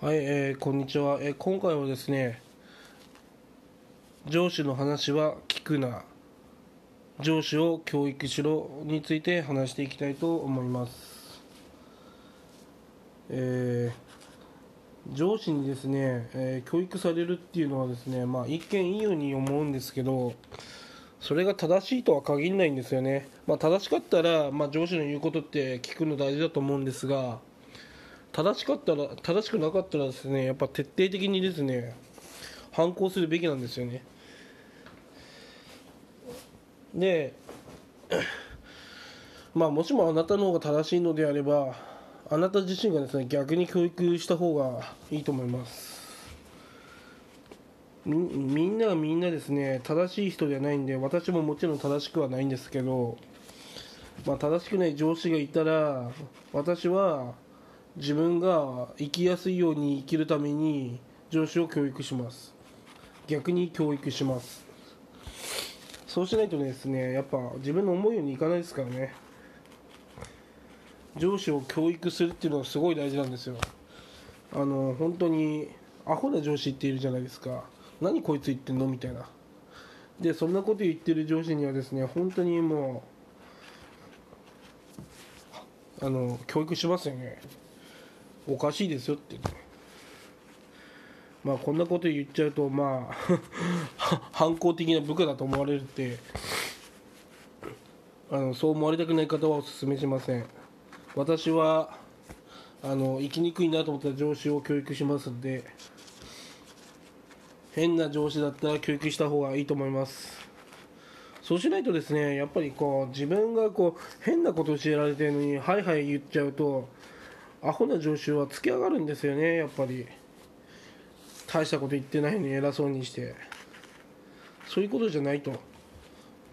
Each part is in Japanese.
はい、えーこんにちは、えー今回はですね上司の話は聞くな。上司を教育しろについて話していきたいと思います。えー上司にですね、えー教育されるっていうのはですねまあ一見いいように思うんですけどそれが正しいとは限らないんですよね、まあ、正しかったら、まあ、上司の言うことって聞くの大事だと思うんですが正しかったら正しくなかったらですねやっぱ徹底的にですね反抗するべきなんですよね。でまあもしもあなたの方が正しいのであればあなた自身がですね逆に教育した方がいいと思います。みんながみんなですね正しい人ではないんで私ももちろん正しくはないんですけど、まあ、正しくない上司がいたら私は自分が生きやすいように生きるために上司を教育します。逆に教育します。そうしないとですねやっぱ自分の思うようにいかないですからね。上司を教育するっていうのがすごい大事なんですよ。あの本当にアホな上司っているじゃないですか。何こいつ言ってんの？みたいな。でそんなこと言ってる上司にはですね本当にもうあの教育しますよね。おかしいですよってってまあこんなこと言っちゃうとまあ 反抗的な部下だと思われるってあのそう思われたくない方はお勧めしません。私はあの生きにくいなと思った上司を教育しますんで変な上司だったら教育した方がいいと思います。そうしないとですねやっぱりこう自分がこう変なこと教えられてるのにはいはい言っちゃうとアホな上司はつき上がるんですよねやっぱり。大したこと言ってないのに偉そうにして。そういうことじゃないと。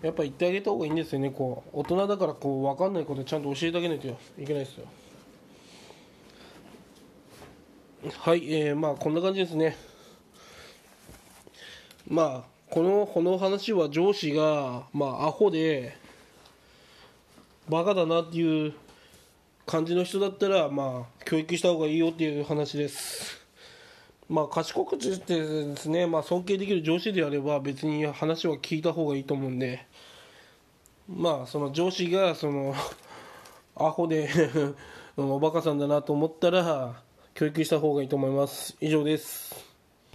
やっぱ言ってあげた方がいいんですよねこう。大人だからこう分かんないことちゃんと教えてあげないと。いけないですよ。はいえー、まあこんな感じですね。まあこのこの話は上司がまあアホでバカだなっていう感じの人だったらまあ教育した方がいいよっていう話です。まあ賢くてですね、まあ、尊敬できる上司であれば別に話は聞いた方がいいと思うんで。まあその上司がそのアホで おバカさんだなと思ったら教育した方がいいと思います。以上です。